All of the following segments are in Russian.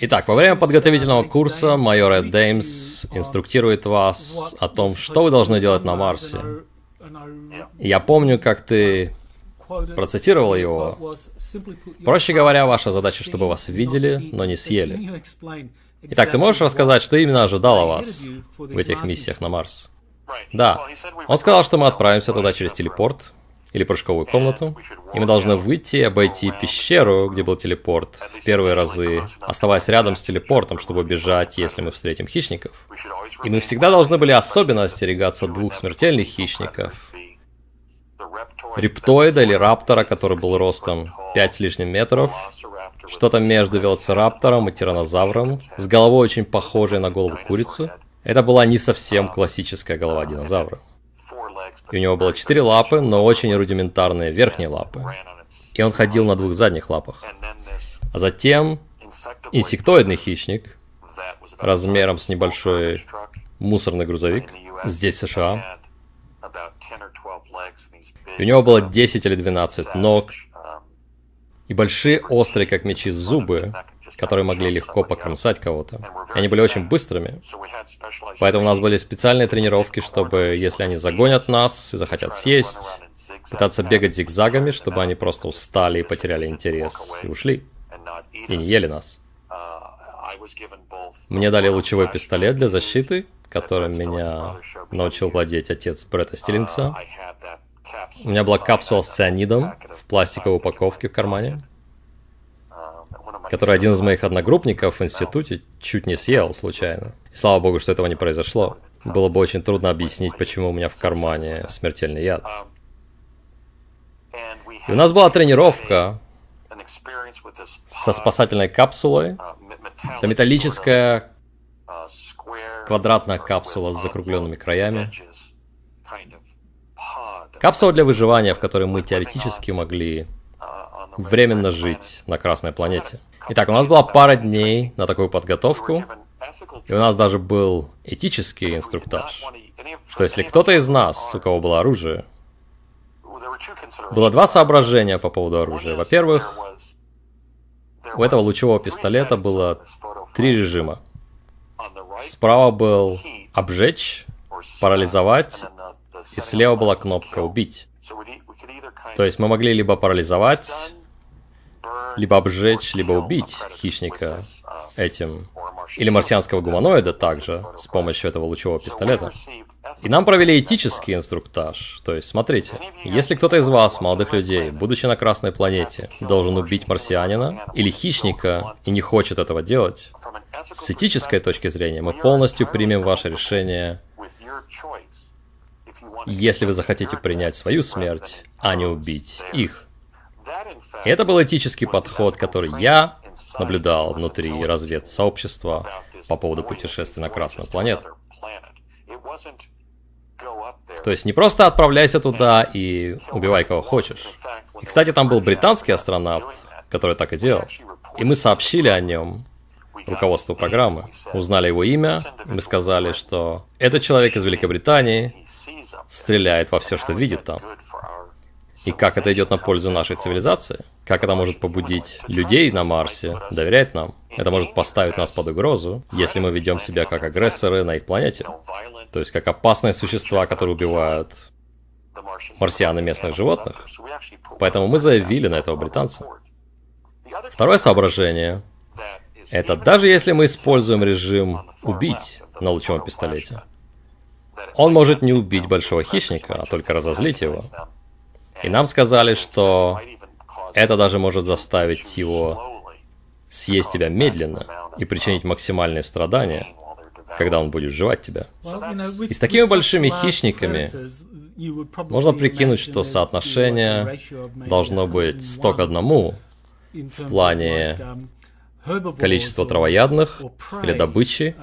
Итак, во время подготовительного курса майор Эд Деймс инструктирует вас о том, что вы должны делать на Марсе. Я помню, как ты процитировал его. Проще говоря, ваша задача, чтобы вас видели, но не съели. Итак, ты можешь рассказать, что именно ожидало вас в этих миссиях на Марс? Да. Он сказал, что мы отправимся туда через телепорт, или прыжковую комнату, и мы должны выйти и обойти пещеру, где был телепорт, в первые разы, оставаясь рядом с телепортом, чтобы бежать, если мы встретим хищников. И мы всегда должны были особенно остерегаться двух смертельных хищников. Рептоида или раптора, который был ростом 5 с лишним метров, что-то между велоцираптором и тиранозавром, с головой очень похожей на голову курицы. Это была не совсем классическая голова динозавра. И у него было четыре лапы, но очень рудиментарные верхние лапы. И он ходил на двух задних лапах. А затем инсектоидный хищник, размером с небольшой мусорный грузовик, здесь, в США. И у него было 10 или 12 ног, и большие острые, как мечи, зубы, которые могли легко покромсать кого-то. Они были очень быстрыми. Поэтому у нас были специальные тренировки, чтобы, если они загонят нас и захотят съесть, пытаться бегать зигзагами, чтобы они просто устали и потеряли интерес и ушли. И не ели нас. Мне дали лучевой пистолет для защиты, которым меня научил владеть отец Бретта Стиллингса. У меня была капсула с цианидом в пластиковой упаковке в кармане который один из моих одногруппников в институте чуть не съел случайно. И слава богу, что этого не произошло. Было бы очень трудно объяснить, почему у меня в кармане смертельный яд. И у нас была тренировка со спасательной капсулой. Это металлическая квадратная капсула с закругленными краями. Капсула для выживания, в которой мы теоретически могли временно жить на Красной планете. Итак, у нас была пара дней на такую подготовку, и у нас даже был этический инструктаж, что если кто-то из нас, у кого было оружие, было два соображения по поводу оружия. Во-первых, у этого лучевого пистолета было три режима. Справа был обжечь, парализовать, и слева была кнопка убить. То есть мы могли либо парализовать, либо обжечь, либо убить хищника этим, или марсианского гуманоида также, с помощью этого лучевого пистолета. И нам провели этический инструктаж. То есть, смотрите, если кто-то из вас, молодых людей, будучи на Красной планете, должен убить марсианина или хищника и не хочет этого делать, с этической точки зрения мы полностью примем ваше решение, если вы захотите принять свою смерть, а не убить их. Это был этический подход, который я наблюдал внутри разведсообщества по поводу путешествий на Красную планету. То есть не просто отправляйся туда и убивай кого хочешь. И, кстати, там был британский астронавт, который так и делал. И мы сообщили о нем руководству программы. Узнали его имя, мы сказали, что этот человек из Великобритании стреляет во все, что видит там. И как это идет на пользу нашей цивилизации? Как это может побудить людей на Марсе доверять нам? Это может поставить нас под угрозу, если мы ведем себя как агрессоры на их планете. То есть как опасные существа, которые убивают марсиан и местных животных. Поэтому мы заявили на этого британца. Второе соображение – это даже если мы используем режим «убить» на лучевом пистолете, он может не убить большого хищника, а только разозлить его. И нам сказали, что это даже может заставить его съесть тебя медленно и причинить максимальные страдания, когда он будет жевать тебя. И с такими большими хищниками можно прикинуть, что соотношение должно быть 100 к 1 в плане количества травоядных или добычи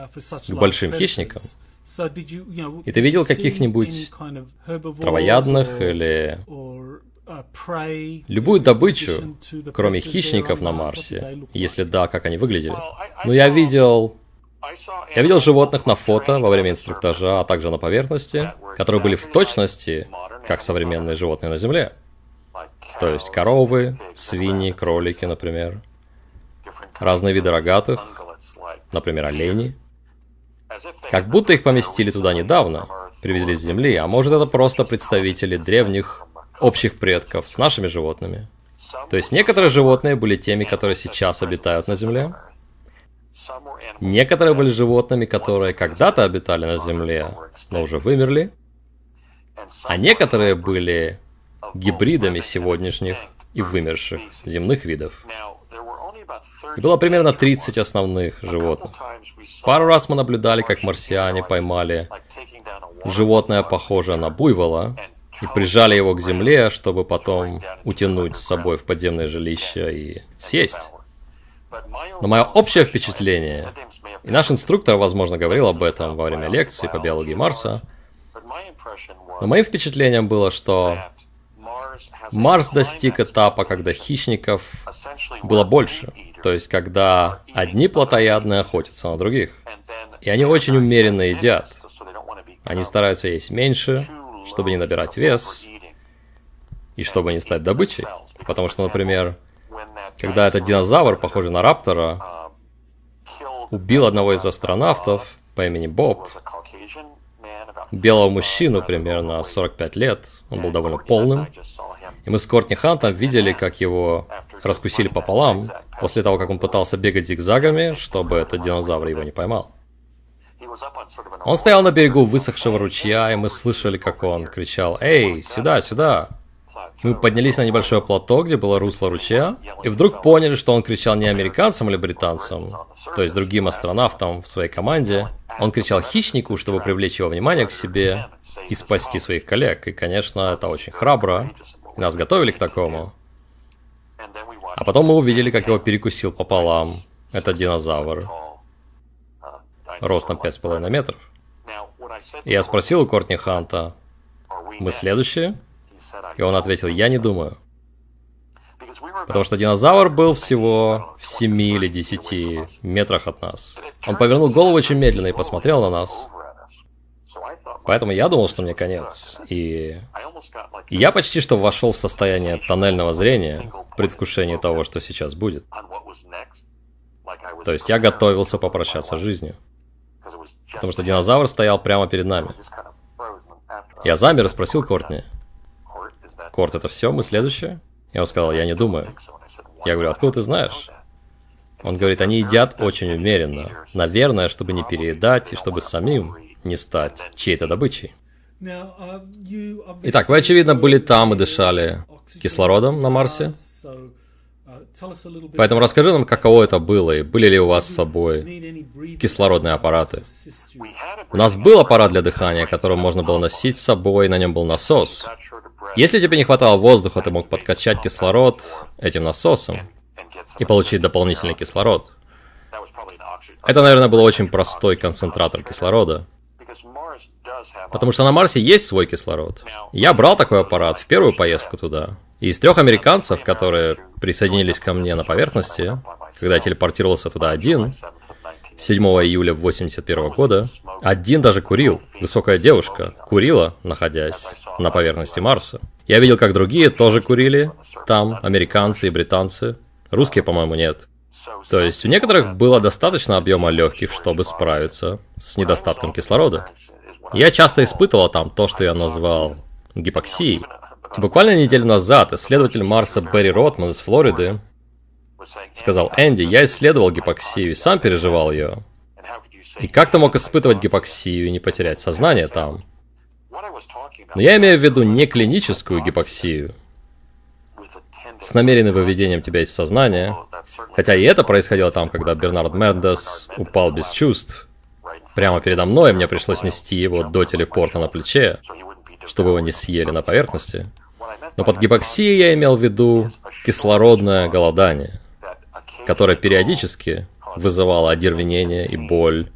к большим хищникам. И ты видел каких-нибудь травоядных или любую добычу, кроме хищников на Марсе? Если да, как они выглядели? Ну, я видел... Я видел животных на фото во время инструктажа, а также на поверхности, которые были в точности, как современные животные на Земле. То есть коровы, свиньи, кролики, например. разные виды рогатых, например, олени. Как будто их поместили туда недавно, привезли с Земли, а может это просто представители древних общих предков с нашими животными. То есть некоторые животные были теми, которые сейчас обитают на Земле. Некоторые были животными, которые когда-то обитали на Земле, но уже вымерли. А некоторые были гибридами сегодняшних и вымерших земных видов. И было примерно 30 основных животных. Пару раз мы наблюдали, как марсиане поймали животное, похожее на буйвола, и прижали его к земле, чтобы потом утянуть с собой в подземное жилище и съесть. Но мое общее впечатление, и наш инструктор, возможно, говорил об этом во время лекции по биологии Марса, но моим впечатлением было, что Марс достиг этапа, когда хищников было больше. То есть, когда одни плотоядные охотятся на других. И они очень умеренно едят. Они стараются есть меньше, чтобы не набирать вес, и чтобы не стать добычей. Потому что, например, когда этот динозавр, похожий на раптора, убил одного из астронавтов по имени Боб, белого мужчину примерно 45 лет, он был довольно полным, и мы с Кортни Хантом видели, как его раскусили пополам, после того, как он пытался бегать зигзагами, чтобы этот динозавр его не поймал. Он стоял на берегу высохшего ручья, и мы слышали, как он кричал «Эй, сюда, сюда!». Мы поднялись на небольшое плато, где было русло ручья, и вдруг поняли, что он кричал не американцам или британцам, то есть другим астронавтам в своей команде. Он кричал хищнику, чтобы привлечь его внимание к себе и спасти своих коллег. И, конечно, это очень храбро. И нас готовили к такому. А потом мы увидели, как его перекусил пополам этот динозавр ростом 5,5 метров. И я спросил у Кортни Ханта, мы следующие? И он ответил, я не думаю. Потому что динозавр был всего в 7 или 10 метрах от нас. Он повернул голову очень медленно и посмотрел на нас. Поэтому я думал, что мне конец. И... и я почти что вошел в состояние тоннельного зрения, предвкушение того, что сейчас будет. То есть я готовился попрощаться с жизнью. Потому что динозавр стоял прямо перед нами. Я замер и спросил Кортни. Корт, это все? Мы следующие? Я ему сказал, я не думаю. Я говорю, откуда ты знаешь? Он говорит, они едят очень умеренно. Наверное, чтобы не переедать и чтобы самим не стать чьей-то добычей. Итак, вы, очевидно, были там и дышали кислородом на Марсе. Поэтому расскажи нам, каково это было, и были ли у вас с собой кислородные аппараты. У нас был аппарат для дыхания, который можно было носить с собой, на нем был насос. Если тебе не хватало воздуха, ты мог подкачать кислород этим насосом и получить дополнительный кислород. Это, наверное, был очень простой концентратор кислорода. Потому что на Марсе есть свой кислород. Я брал такой аппарат в первую поездку туда. И из трех американцев, которые присоединились ко мне на поверхности, когда я телепортировался туда один, 7 июля 81 года, один даже курил. Высокая девушка курила, находясь на поверхности Марса. Я видел, как другие тоже курили там, американцы и британцы. Русские, по-моему, нет. То есть у некоторых было достаточно объема легких, чтобы справиться с недостатком кислорода. Я часто испытывал там то, что я назвал гипоксией. Буквально неделю назад исследователь Марса Берри Ротман из Флориды сказал, Энди, я исследовал гипоксию и сам переживал ее. И как ты мог испытывать гипоксию и не потерять сознание там? Но я имею в виду не клиническую гипоксию, с намеренным выведением тебя из сознания, хотя и это происходило там, когда Бернард Мендес упал без чувств. Прямо передо мной мне пришлось нести его до телепорта на плече, чтобы его не съели на поверхности. Но под гипоксией я имел в виду кислородное голодание, которое периодически вызывало одервенение и боль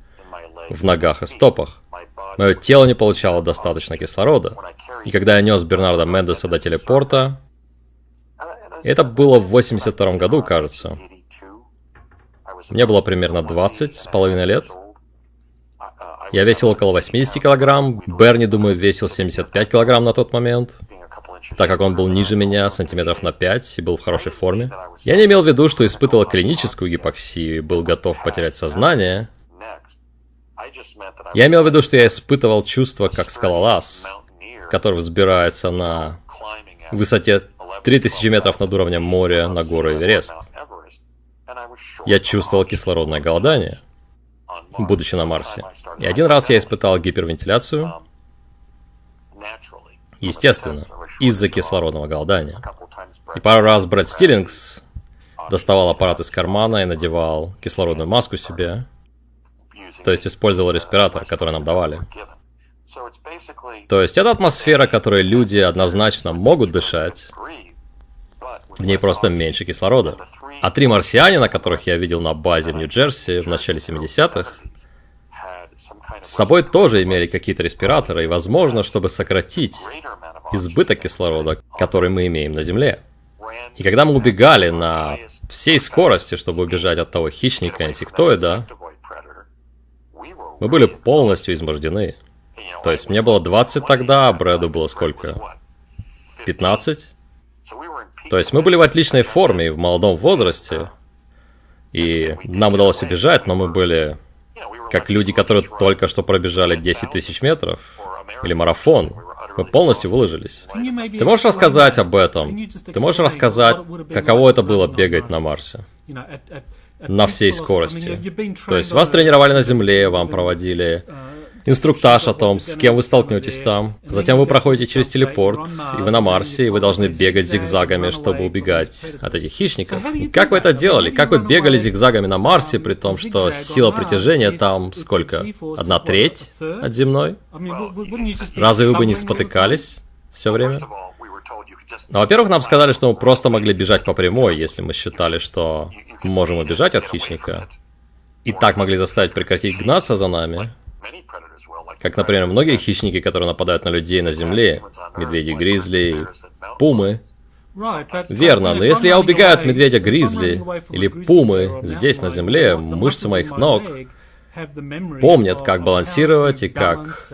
в ногах и стопах. Мое тело не получало достаточно кислорода. И когда я нес Бернарда Мендеса до телепорта, это было в 82 году, кажется. Мне было примерно 20 с половиной лет. Я весил около 80 килограмм. Берни, думаю, весил 75 килограмм на тот момент. Так как он был ниже меня сантиметров на 5 и был в хорошей форме. Я не имел в виду, что испытывал клиническую гипоксию и был готов потерять сознание. Я имел в виду, что я испытывал чувство как скалолаз, который взбирается на высоте 3000 метров над уровнем моря на гору Эверест. Я чувствовал кислородное голодание, будучи на Марсе. И один раз я испытал гипервентиляцию, естественно, из-за кислородного голодания. И пару раз Брэд Стиллингс доставал аппарат из кармана и надевал кислородную маску себе, то есть использовал респиратор, который нам давали. То есть это атмосфера, которой люди однозначно могут дышать, в ней просто меньше кислорода. А три марсианина, которых я видел на базе в Нью-Джерси в начале 70-х, с собой тоже имели какие-то респираторы, и возможно, чтобы сократить избыток кислорода, который мы имеем на Земле. И когда мы убегали на всей скорости, чтобы убежать от того хищника инсектоида, мы были полностью измождены. То есть мне было 20 тогда, а Брэду было сколько? 15? То есть мы были в отличной форме и в молодом возрасте, и нам удалось убежать, но мы были как люди, которые только что пробежали 10 тысяч метров, или марафон. Мы полностью выложились. Ты можешь рассказать об этом? Ты можешь рассказать, каково это было бегать на Марсе? На всей скорости. То есть вас тренировали на Земле, вам проводили инструктаж о том, с кем вы столкнетесь там. Затем вы проходите через телепорт, и вы на Марсе, и вы должны бегать зигзагами, чтобы убегать от этих хищников. Как вы это делали? Как вы бегали зигзагами на Марсе, при том, что сила притяжения там сколько? Одна треть от земной? Разве вы бы не спотыкались все время? Ну, во-первых, нам сказали, что мы просто могли бежать по прямой, если мы считали, что можем убежать от хищника. И так могли заставить прекратить гнаться за нами. Как, например, многие хищники, которые нападают на людей на земле, медведи-гризли, пумы. Верно, но если я убегаю от медведя-гризли или пумы здесь на земле, мышцы моих ног помнят, как балансировать и как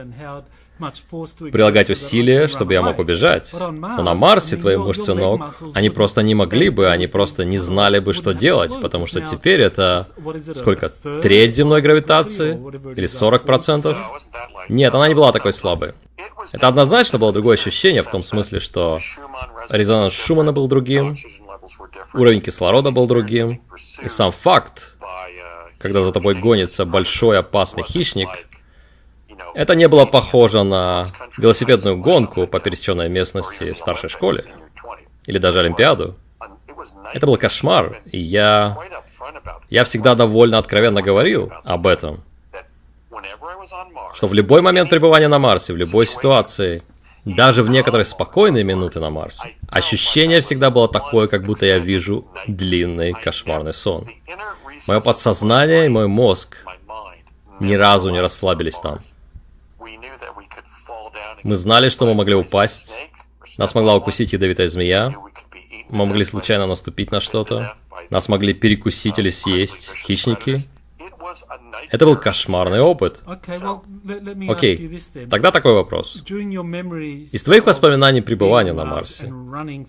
прилагать усилия, чтобы я мог убежать. Но на Марсе твои мышцы ног, они просто не могли бы, они просто не знали бы, что делать, потому что теперь это сколько? Треть земной гравитации? Или 40%? Нет, она не была такой слабой. Это однозначно было другое ощущение в том смысле, что резонанс Шумана был другим, уровень кислорода был другим, и сам факт, когда за тобой гонится большой опасный хищник, это не было похоже на велосипедную гонку по пересеченной местности в старшей школе. Или даже Олимпиаду. Это был кошмар, и я... Я всегда довольно откровенно говорил об этом. Что в любой момент пребывания на Марсе, в любой ситуации, даже в некоторые спокойные минуты на Марсе, ощущение всегда было такое, как будто я вижу длинный кошмарный сон. Мое подсознание и мой мозг ни разу не расслабились там. Мы знали, что мы могли упасть. Нас могла укусить ядовитая змея. Мы могли случайно наступить на что-то. Нас могли перекусить или съесть хищники. Это был кошмарный опыт. Окей, тогда такой вопрос. Из твоих воспоминаний пребывания на Марсе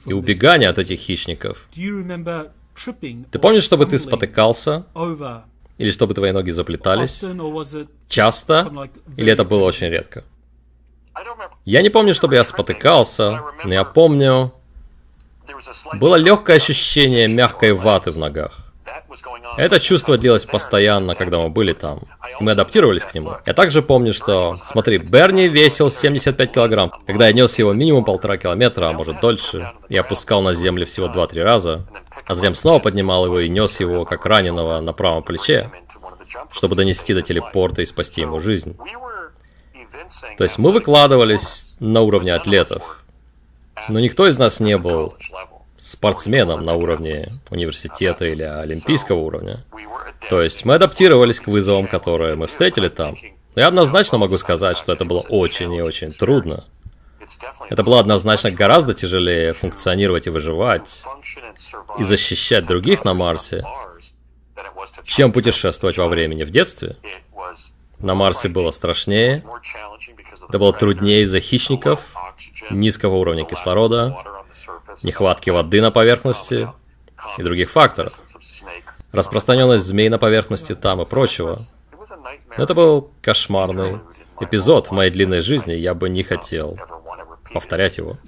и убегания от этих хищников, ты помнишь, чтобы ты спотыкался? Или чтобы твои ноги заплетались? Часто? Или это было очень редко? Я не помню, чтобы я спотыкался, но я помню... Было легкое ощущение мягкой ваты в ногах. Это чувство длилось постоянно, когда мы были там. Мы адаптировались к нему. Я также помню, что... Смотри, Берни весил 75 килограмм. Когда я нес его минимум полтора километра, а может дольше, и опускал на землю всего 2-3 раза, а затем снова поднимал его и нес его, как раненого, на правом плече, чтобы донести до телепорта и спасти ему жизнь. То есть мы выкладывались на уровне атлетов, но никто из нас не был спортсменом на уровне университета или олимпийского уровня. То есть мы адаптировались к вызовам, которые мы встретили там. Но я однозначно могу сказать, что это было очень и очень трудно. Это было однозначно гораздо тяжелее функционировать и выживать, и защищать других на Марсе, чем путешествовать во времени в детстве. На Марсе было страшнее, Это было труднее из-за хищников, низкого уровня кислорода, нехватки воды на поверхности и других факторов. Распространенность змей на поверхности там и прочего. Это был кошмарный эпизод в моей длинной жизни, я бы не хотел повторять его.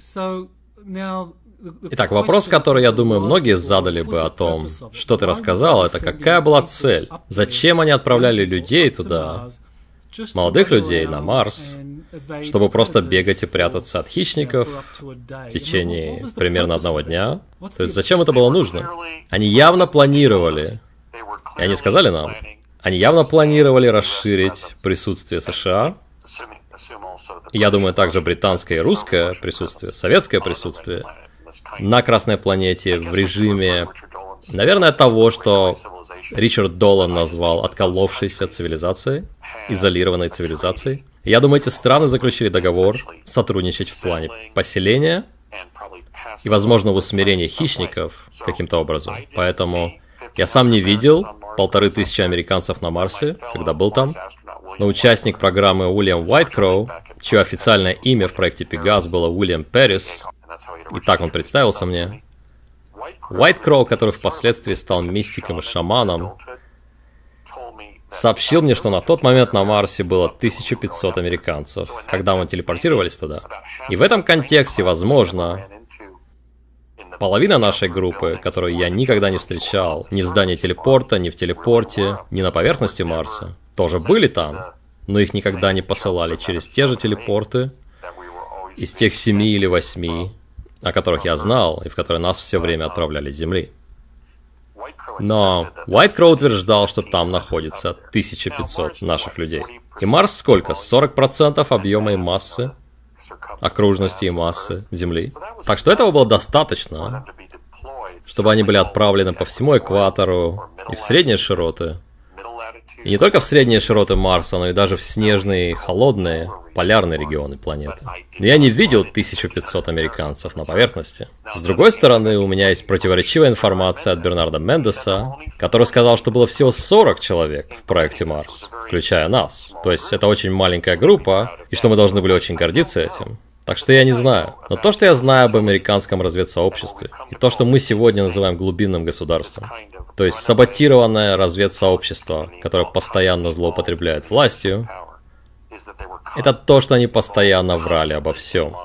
Итак, вопрос, который, я думаю, многие задали бы о том, что ты рассказал, это какая была цель? Зачем они отправляли людей туда, молодых людей на Марс, чтобы просто бегать и прятаться от хищников в течение примерно одного дня? То есть зачем это было нужно? Они явно планировали, и они сказали нам, они явно планировали расширить присутствие США, я думаю, также британское и русское присутствие, советское присутствие на Красной планете в режиме, наверное, того, что Ричард Долан назвал отколовшейся цивилизацией, изолированной цивилизацией. Я думаю, эти страны заключили договор сотрудничать в плане поселения и, возможно, в усмирении хищников каким-то образом. Поэтому я сам не видел полторы тысячи американцев на Марсе, когда был там, но участник программы Уильям Уайткроу, чье официальное имя в проекте Пегас было Уильям Перрис, и так он представился мне, Уайткроу, который впоследствии стал мистиком и шаманом, сообщил мне, что на тот момент на Марсе было 1500 американцев, когда мы телепортировались туда. И в этом контексте, возможно, половина нашей группы, которую я никогда не встречал, ни в здании телепорта, ни в телепорте, ни на поверхности Марса, тоже были там, но их никогда не посылали через те же телепорты из тех семи или восьми, о которых я знал и в которые нас все время отправляли с Земли. Но Уайт Кроу утверждал, что там находится 1500 наших людей. И Марс сколько? 40% объема и массы, окружности и массы Земли. Так что этого было достаточно, чтобы они были отправлены по всему экватору и в средние широты, и не только в средние широты Марса, но и даже в снежные, холодные, полярные регионы планеты. Но я не видел 1500 американцев на поверхности. С другой стороны, у меня есть противоречивая информация от Бернарда Мендеса, который сказал, что было всего 40 человек в проекте Марс, включая нас. То есть это очень маленькая группа, и что мы должны были очень гордиться этим. Так что я не знаю. Но то, что я знаю об американском разведсообществе, и то, что мы сегодня называем глубинным государством, то есть саботированное разведсообщество, которое постоянно злоупотребляет властью, это то, что они постоянно врали обо всем.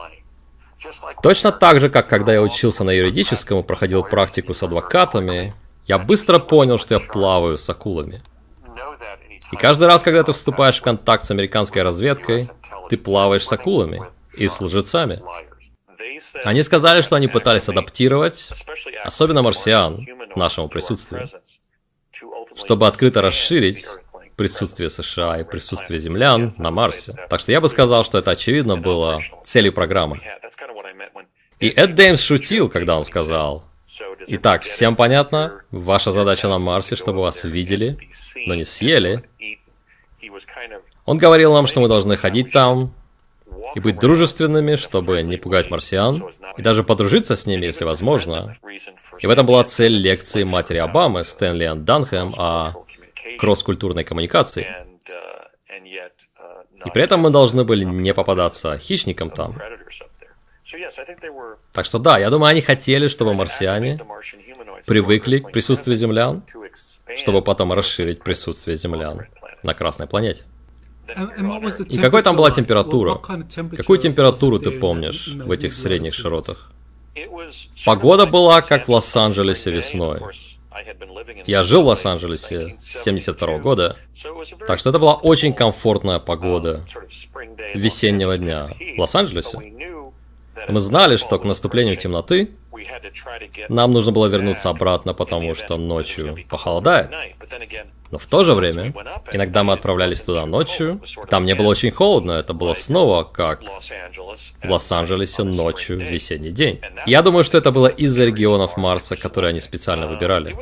Точно так же, как когда я учился на юридическом и проходил практику с адвокатами, я быстро понял, что я плаваю с акулами. И каждый раз, когда ты вступаешь в контакт с американской разведкой, ты плаваешь с акулами и с лжецами. Они сказали, что они пытались адаптировать, особенно марсиан, нашему присутствию, чтобы открыто расширить присутствие США и присутствие землян на Марсе. Так что я бы сказал, что это очевидно было целью программы. И Эд Деймс шутил, когда он сказал, Итак, всем понятно, ваша задача на Марсе, чтобы вас видели, но не съели. Он говорил нам, что мы должны ходить там, и быть дружественными, чтобы не пугать марсиан, и даже подружиться с ними, если возможно. И в этом была цель лекции матери Обамы, Стэнли Энн Данхэм, о кросс-культурной коммуникации. И при этом мы должны были не попадаться хищникам там. Так что да, я думаю, они хотели, чтобы марсиане привыкли к присутствию землян, чтобы потом расширить присутствие землян на Красной планете. И какой там была температура? Какую температуру ты помнишь в этих средних широтах? Погода была как в Лос-Анджелесе весной. Я жил в Лос-Анджелесе с 72 года, так что это была очень комфортная погода весеннего дня в Лос-Анджелесе. Мы знали, что к наступлению темноты нам нужно было вернуться обратно, потому что ночью похолодает. Но в то же время, иногда мы отправлялись туда ночью, там не было очень холодно, это было снова как в Лос-Анджелесе ночью в весенний день. Я думаю, что это было из-за регионов Марса, которые они специально выбирали.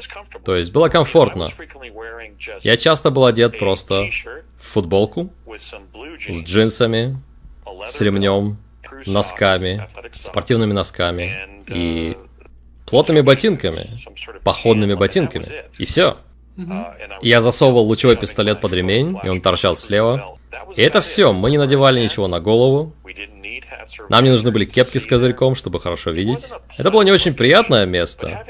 То есть было комфортно. Я часто был одет просто в футболку, с джинсами, с ремнем, носками, спортивными носками и плотными ботинками, походными ботинками. И все. Я засовывал лучевой пистолет под ремень, и он торчал слева. И это все, мы не надевали ничего на голову. Нам не нужны были кепки с козырьком, чтобы хорошо видеть. Это было не очень приятное место.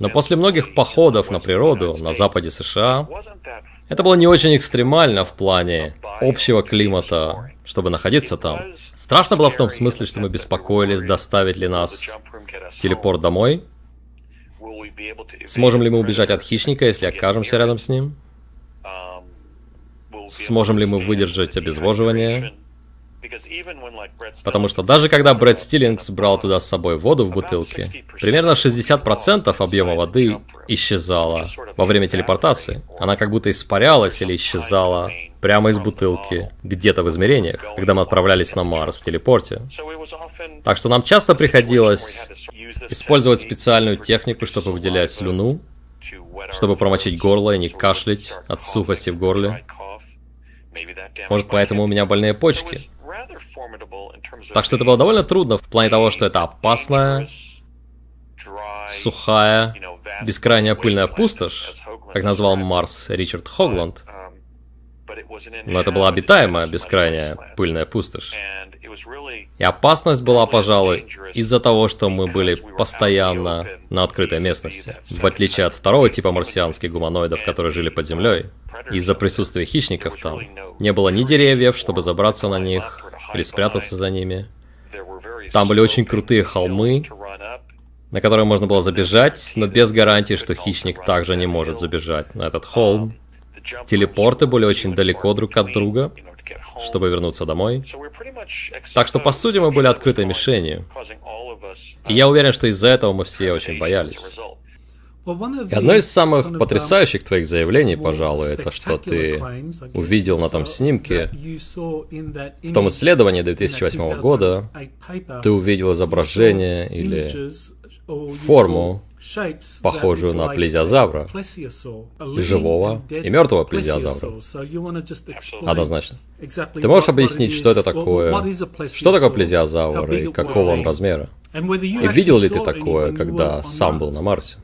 Но после многих походов на природу на западе США, это было не очень экстремально в плане общего климата, чтобы находиться там. Страшно было в том смысле, что мы беспокоились, доставить ли нас телепорт домой. Сможем ли мы убежать от хищника, если окажемся рядом с ним? Сможем ли мы выдержать обезвоживание? Потому что даже когда Брэд Стиллингс брал туда с собой воду в бутылке, примерно 60% объема воды исчезало во время телепортации. Она как будто испарялась или исчезала прямо из бутылки, где-то в измерениях, когда мы отправлялись на Марс в телепорте. Так что нам часто приходилось использовать специальную технику, чтобы выделять слюну, чтобы промочить горло и не кашлять от сухости в горле. Может, поэтому у меня больные почки. Так что это было довольно трудно в плане того, что это опасная, сухая, бескрайняя пыльная пустошь, как назвал Марс Ричард Хогланд. Но это была обитаемая, бескрайняя, пыльная пустошь. И опасность была, пожалуй, из-за того, что мы были постоянно на открытой местности. В отличие от второго типа марсианских гуманоидов, которые жили под землей, из-за присутствия хищников там не было ни деревьев, чтобы забраться на них, или спрятаться за ними. Там были очень крутые холмы, на которые можно было забежать, но без гарантии, что хищник также не может забежать на этот холм. Телепорты были очень далеко друг от друга, чтобы вернуться домой. Так что, по сути, мы были открытой мишенью. И я уверен, что из-за этого мы все очень боялись. И одно из самых потрясающих твоих заявлений, пожалуй, это что ты увидел на том снимке, в том исследовании 2008 года, ты увидел изображение или форму, похожую на плезиозавра, живого и мертвого плезиозавра. Однозначно. Ты можешь объяснить, что это такое? Что такое плезиозавр и какого он размера? И видел ли ты такое, когда сам был на Марсе?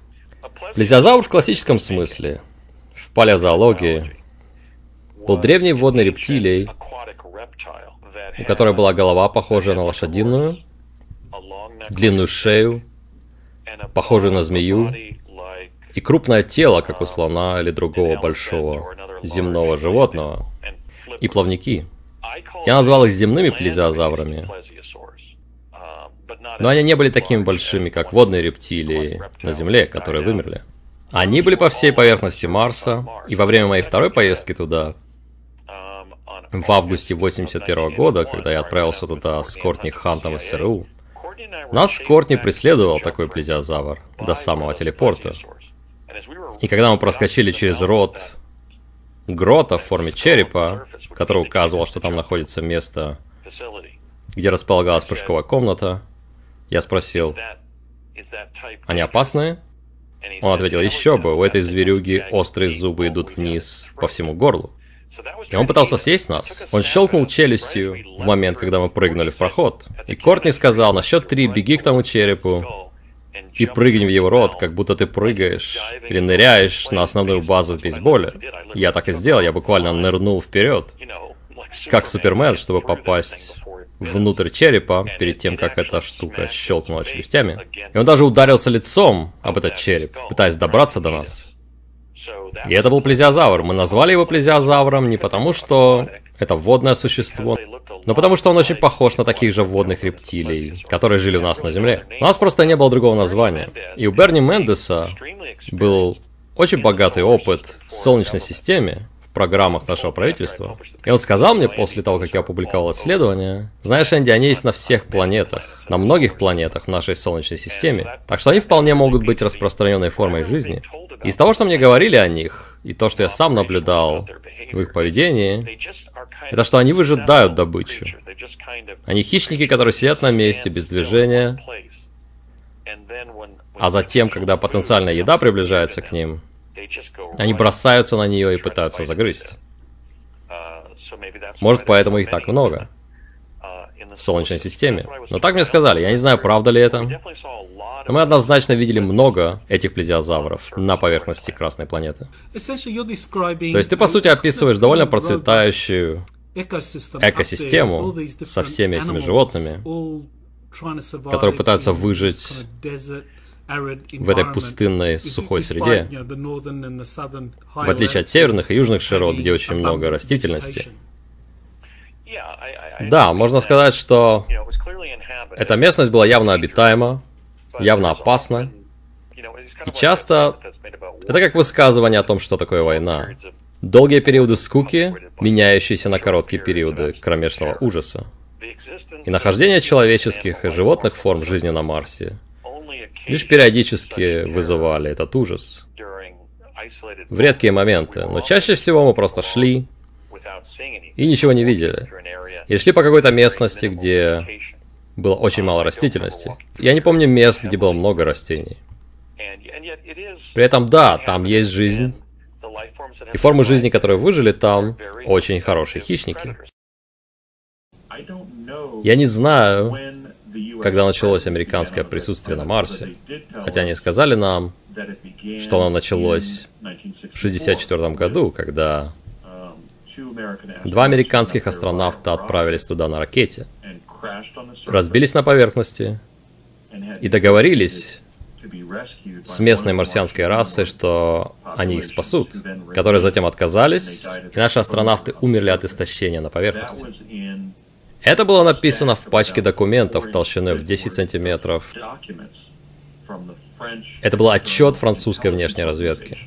Плезиозавр в классическом смысле, в палеозоологии, был древней водной рептилией, у которой была голова, похожая на лошадиную, длинную шею, похожую на змею, и крупное тело, как у слона или другого большого земного животного, и плавники. Я назвал их земными плезиозаврами, но они не были такими большими, как водные рептилии на Земле, которые вымерли. Они были по всей поверхности Марса, и во время моей второй поездки туда, в августе 81 года, когда я отправился туда с Кортни Хантом из СРУ, нас Кортни преследовал такой плезиозавр до самого телепорта. И когда мы проскочили через рот грота в форме черепа, который указывал, что там находится место, где располагалась прыжковая комната, я спросил, они опасные? Он ответил, еще бы, у этой зверюги острые зубы идут вниз по всему горлу. И он пытался съесть нас. Он щелкнул челюстью в момент, когда мы прыгнули в проход. И Кортни сказал, на счет три беги к тому черепу и прыгни в его рот, как будто ты прыгаешь или ныряешь на основную базу в бейсболе. Я так и сделал, я буквально нырнул вперед, как Супермен, чтобы попасть внутрь черепа, перед тем, как эта штука щелкнула челюстями. И он даже ударился лицом об этот череп, пытаясь добраться до нас. И это был плезиозавр. Мы назвали его плезиозавром не потому, что это водное существо, но потому что он очень похож на таких же водных рептилий, которые жили у нас на Земле. У нас просто не было другого названия. И у Берни Мендеса был очень богатый опыт в Солнечной системе, программах нашего правительства. И он сказал мне после того, как я опубликовал исследование, знаешь, Энди, они есть на всех планетах, на многих планетах в нашей Солнечной системе, так что они вполне могут быть распространенной формой жизни. И из того, что мне говорили о них, и то, что я сам наблюдал в их поведении, это что они выжидают добычу. Они хищники, которые сидят на месте без движения, а затем, когда потенциальная еда приближается к ним, они бросаются на нее и пытаются загрызть. Может, поэтому их так много в Солнечной системе. Но так мне сказали, я не знаю, правда ли это. Но мы однозначно видели много этих плезиозавров на поверхности Красной планеты. То есть ты, по сути, описываешь довольно процветающую экосистему со всеми этими животными, которые пытаются выжить в этой пустынной сухой среде, в отличие от северных и южных широт, где очень много растительности. Да, можно сказать, что эта местность была явно обитаема, явно опасна, и часто это как высказывание о том, что такое война. Долгие периоды скуки, меняющиеся на короткие периоды кромешного ужаса. И нахождение человеческих и животных форм жизни на Марсе лишь периодически вызывали этот ужас. В редкие моменты, но чаще всего мы просто шли и ничего не видели. И шли по какой-то местности, где было очень мало растительности. Я не помню мест, где было много растений. При этом, да, там есть жизнь, и формы жизни, которые выжили там, очень хорошие хищники. Я не знаю, когда началось американское присутствие на Марсе, хотя они сказали нам, что оно началось в 1964 году, когда два американских астронавта отправились туда на ракете, разбились на поверхности и договорились с местной марсианской расой, что они их спасут, которые затем отказались, и наши астронавты умерли от истощения на поверхности. Это было написано в пачке документов толщиной в 10 сантиметров. Это был отчет французской внешней разведки.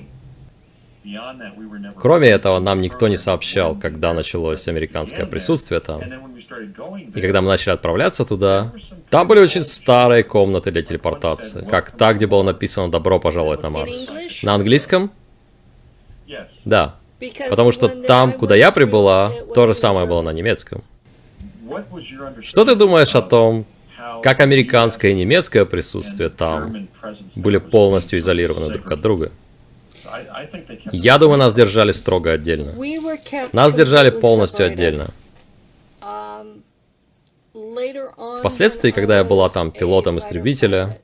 Кроме этого, нам никто не сообщал, когда началось американское присутствие там. И когда мы начали отправляться туда, там были очень старые комнаты для телепортации, как та, где было написано «Добро пожаловать на Марс». На английском? Да. Потому что там, куда я прибыла, то же самое было на немецком. Что ты думаешь о том, как американское и немецкое присутствие там были полностью изолированы друг от друга? Я думаю, нас держали строго отдельно. Нас держали полностью отдельно. Впоследствии, когда я была там пилотом истребителя,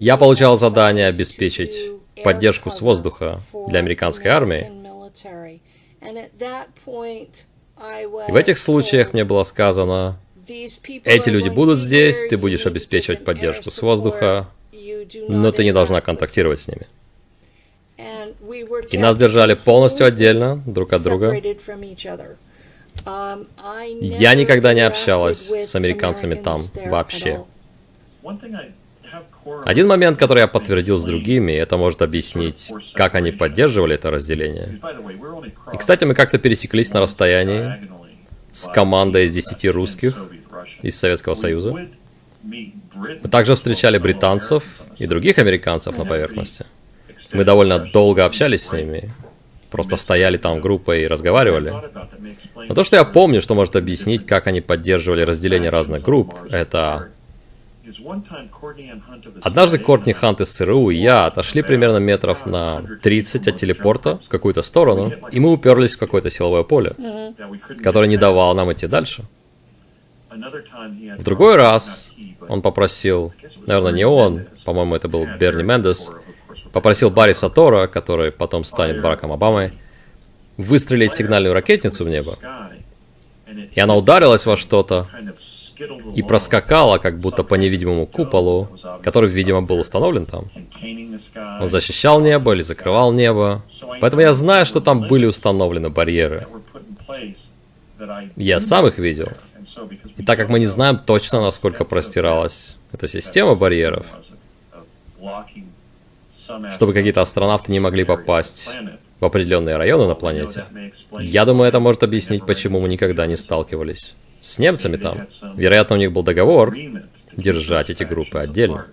я получал задание обеспечить поддержку с воздуха для американской армии. И в этих случаях мне было сказано, эти люди будут здесь, ты будешь обеспечивать поддержку с воздуха, но ты не должна контактировать с ними. И нас держали полностью отдельно друг от друга. Я никогда не общалась с американцами там вообще. Один момент, который я подтвердил с другими, это может объяснить, как они поддерживали это разделение. И, кстати, мы как-то пересеклись на расстоянии с командой из 10 русских из Советского Союза. Мы также встречали британцев и других американцев на поверхности. Мы довольно долго общались с ними, просто стояли там группой и разговаривали. Но то, что я помню, что может объяснить, как они поддерживали разделение разных групп, это... Однажды Кортни Хант из ЦРУ и я отошли примерно метров на 30 от телепорта в какую-то сторону, и мы уперлись в какое-то силовое поле, которое не давало нам идти дальше. В другой раз он попросил, наверное, не он, по-моему, это был Берни Мендес, попросил Барри Сатора, который потом станет Бараком Обамой, выстрелить сигнальную ракетницу в небо. И она ударилась во что-то и проскакала, как будто по невидимому куполу, который, видимо, был установлен там. Он защищал небо или закрывал небо. Поэтому я знаю, что там были установлены барьеры. Я сам их видел. И так как мы не знаем точно, насколько простиралась эта система барьеров, чтобы какие-то астронавты не могли попасть в определенные районы на планете. Я думаю, это может объяснить, почему мы никогда не сталкивались с немцами там. Вероятно, у них был договор держать эти группы отдельно.